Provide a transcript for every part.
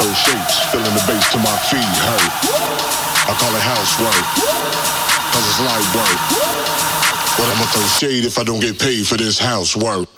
I'ma shapes, filling the bass to my feet, hey. I call it housework, cause it's light work. But I'ma throw shade if I don't get paid for this housework.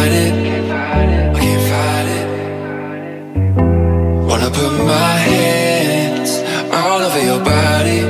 Fight it. I can't fight it. Wanna put my hands all over your body.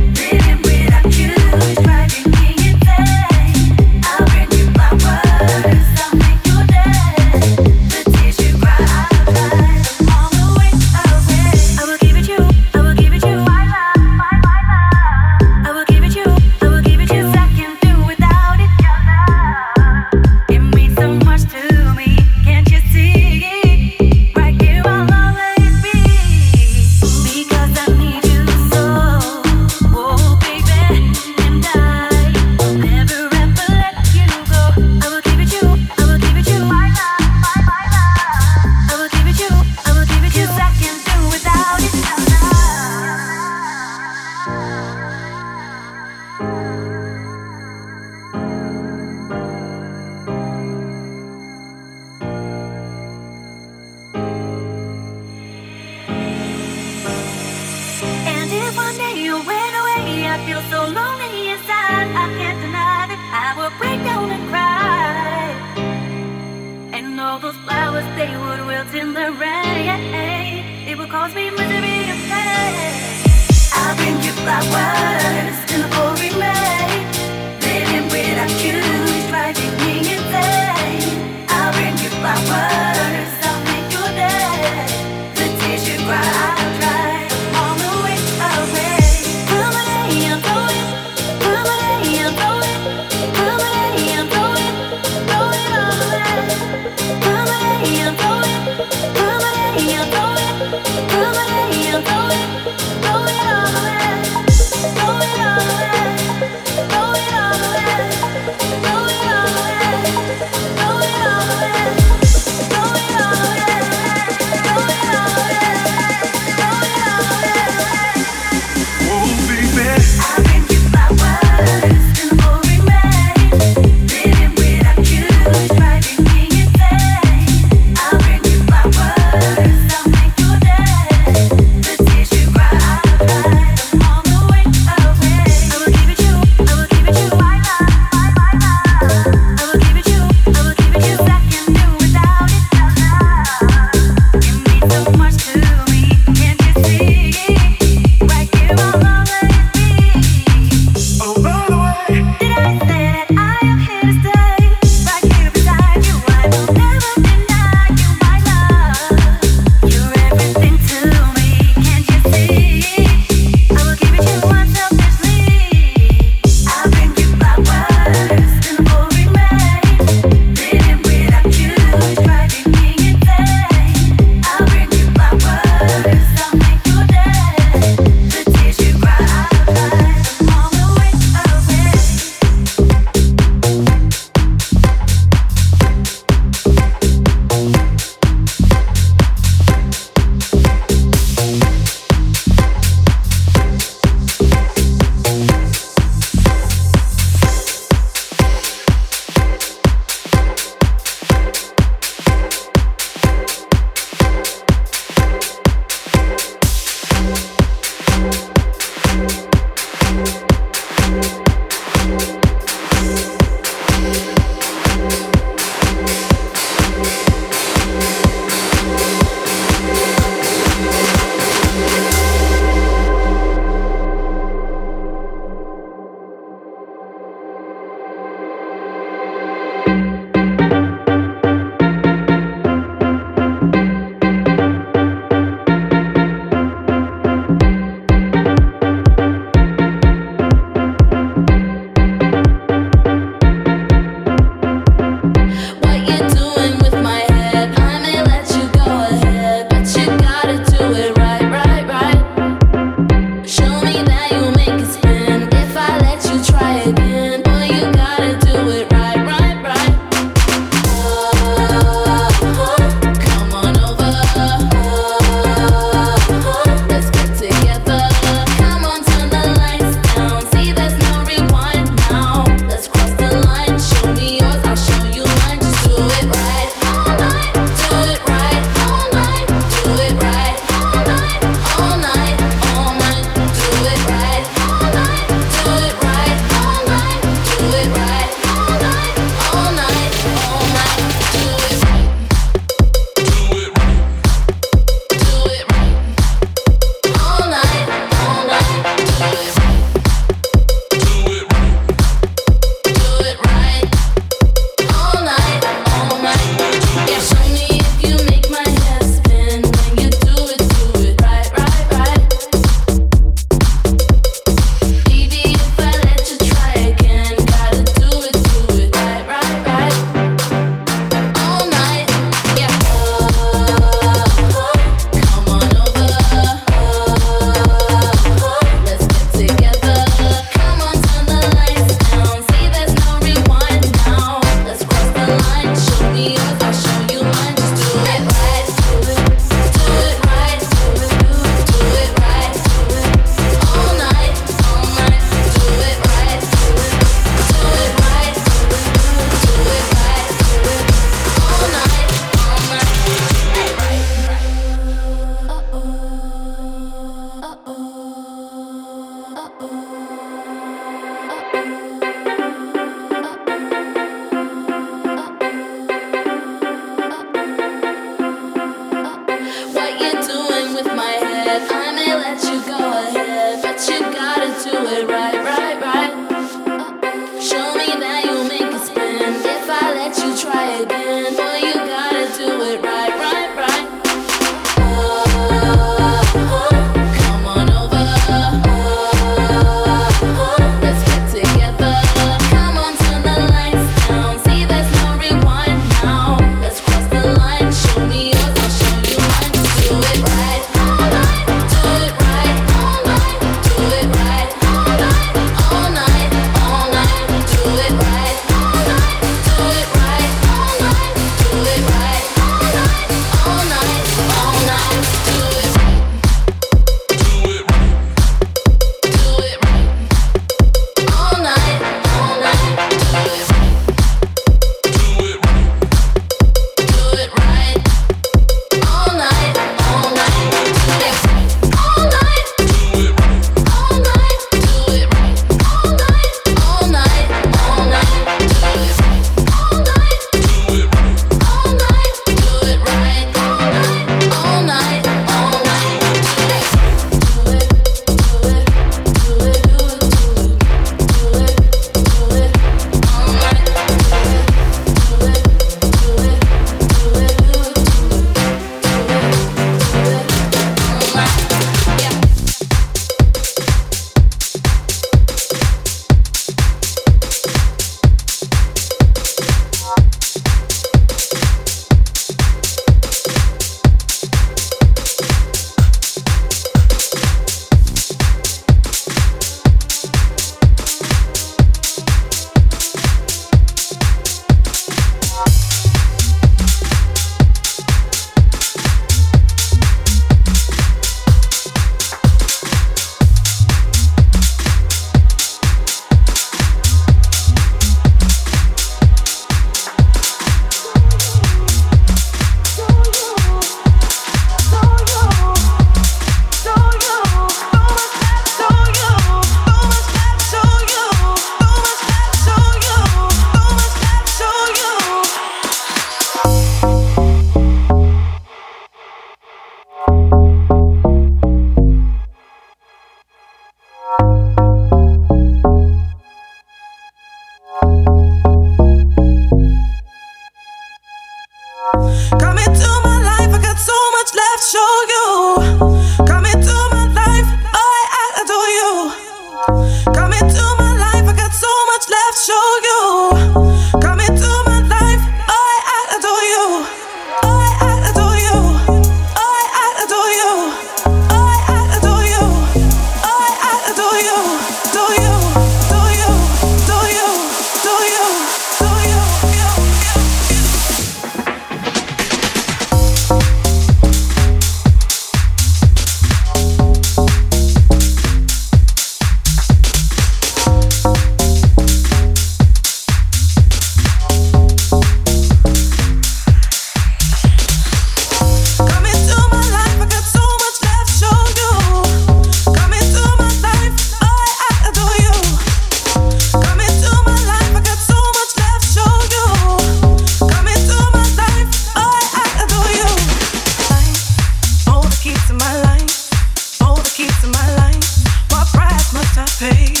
keys to my life? All the keys to my life. What price must I pay?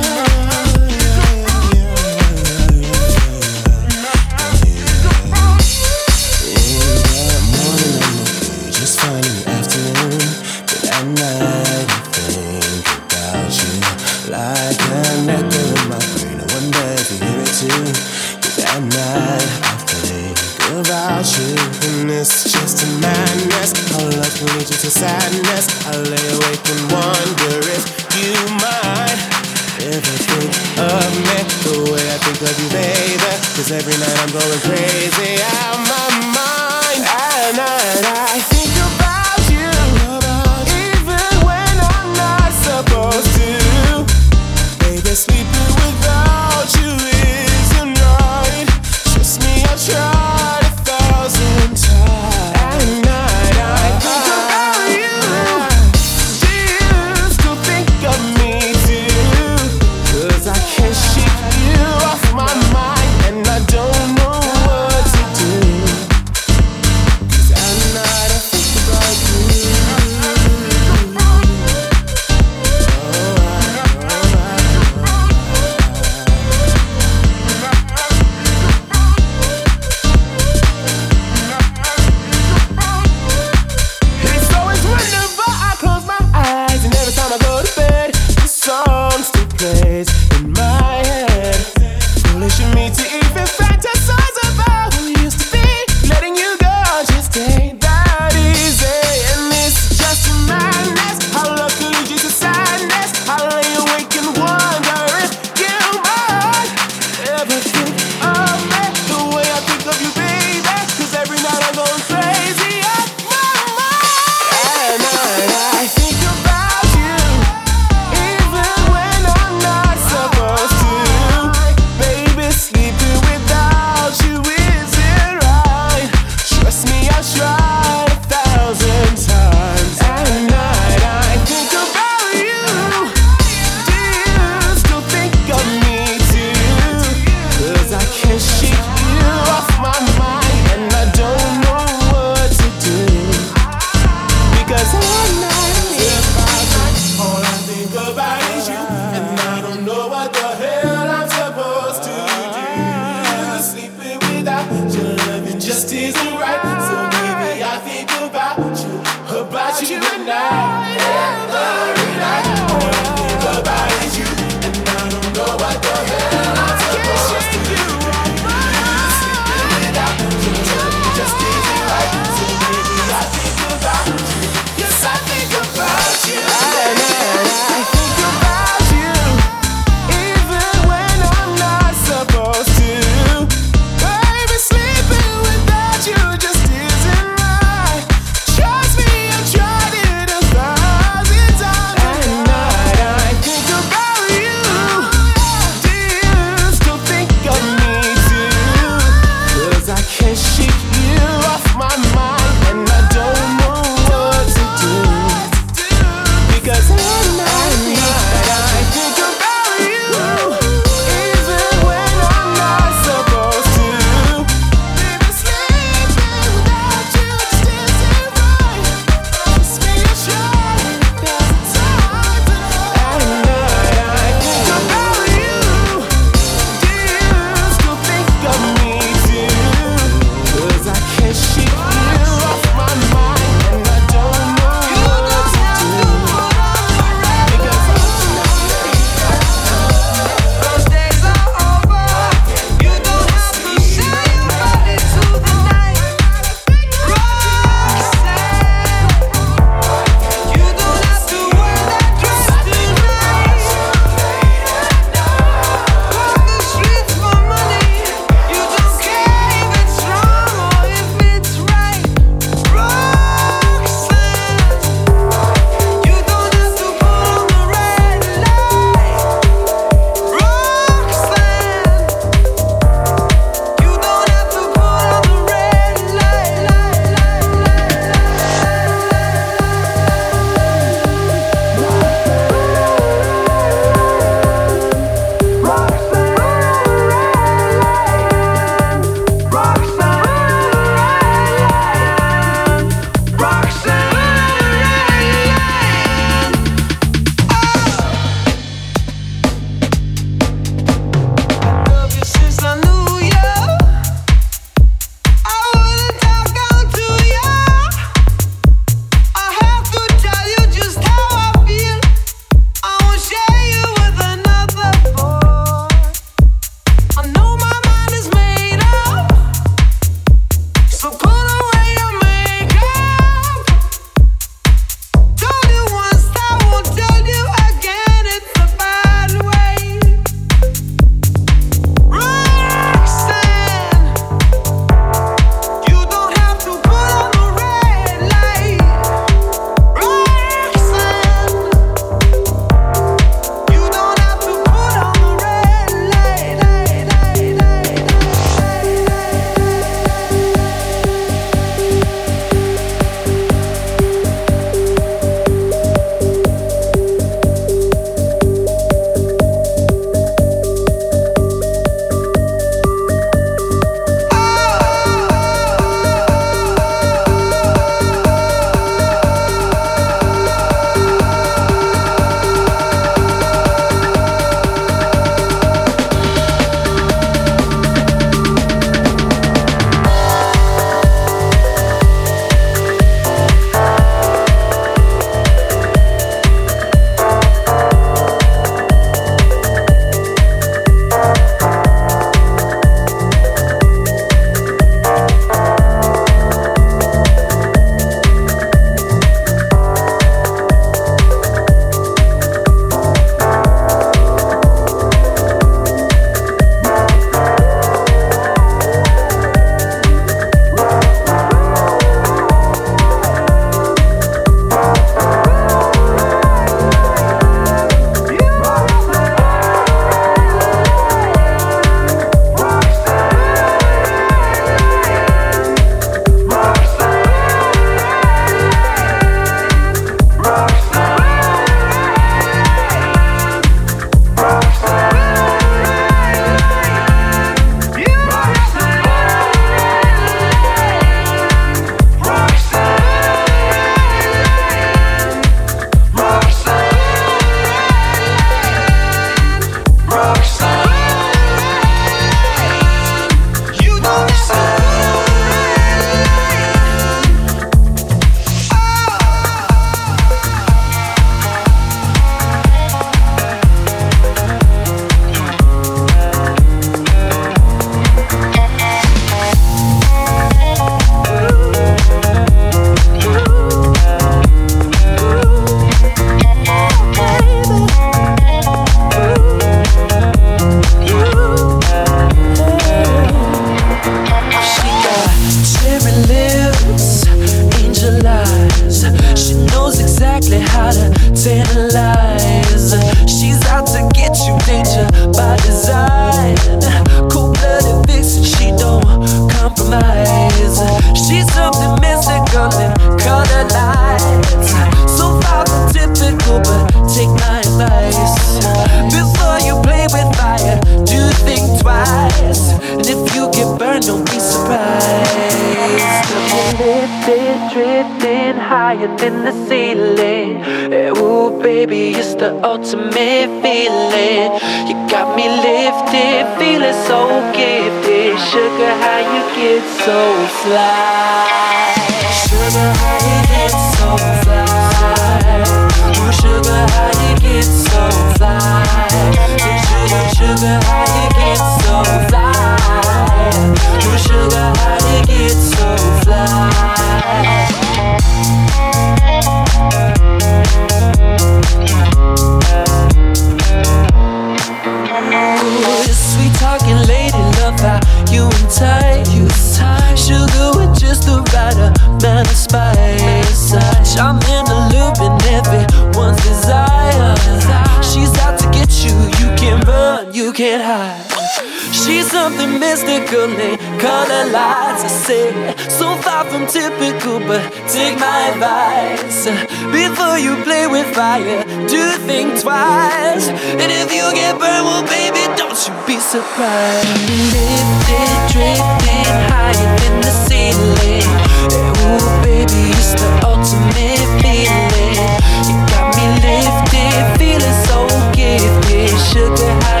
She's something mystical, they color lights. I say, so far from typical, but take my advice. Before you play with fire, do think twice. And if you get burned, well, baby, don't you be surprised. Lifted, drifting higher than the ceiling. Yeah, Ooh, baby, it's the ultimate feeling. You got me lifted, feeling so gifted, sugar high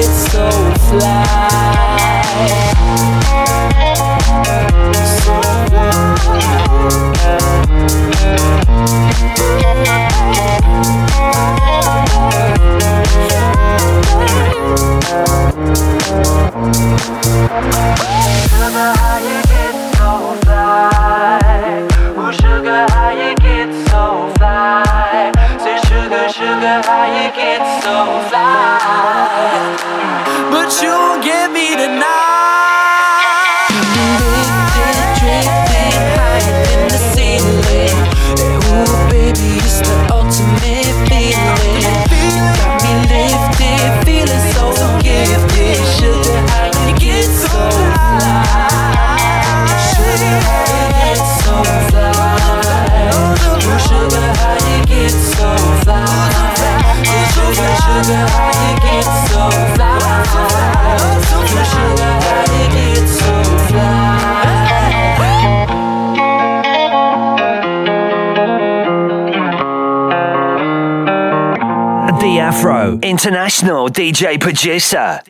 it's so Sugar, how you get so fly? Sugar, how you get so fly? sugar, how you get so fly. But you'll get me tonight. International DJ producer.